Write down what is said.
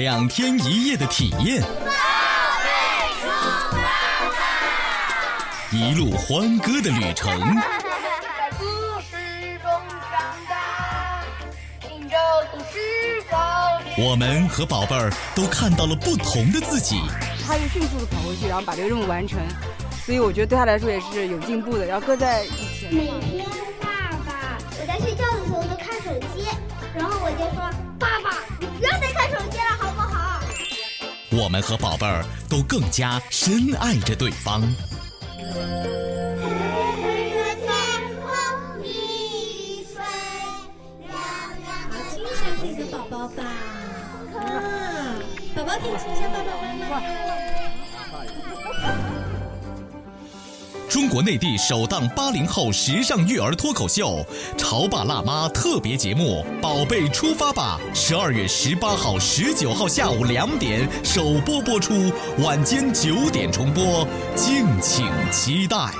两天一夜的体验，一路欢歌的旅程。我们和宝贝儿都看到了不同的自己。他就迅速的跑回去，然后把这个任务完成，所以我觉得对他来说也是有进步的，要搁在以前。每天我们和宝贝儿都更加深爱着对方。？”天空一水亮亮的亲一下自己的宝宝吧。啊，宝宝可以亲一下爸爸妈妈。中国内地首档八零后时尚育儿脱口秀《潮爸辣妈》特别节目《宝贝出发吧》，十二月十八号、十九号下午两点首播播出，晚间九点重播，敬请期待。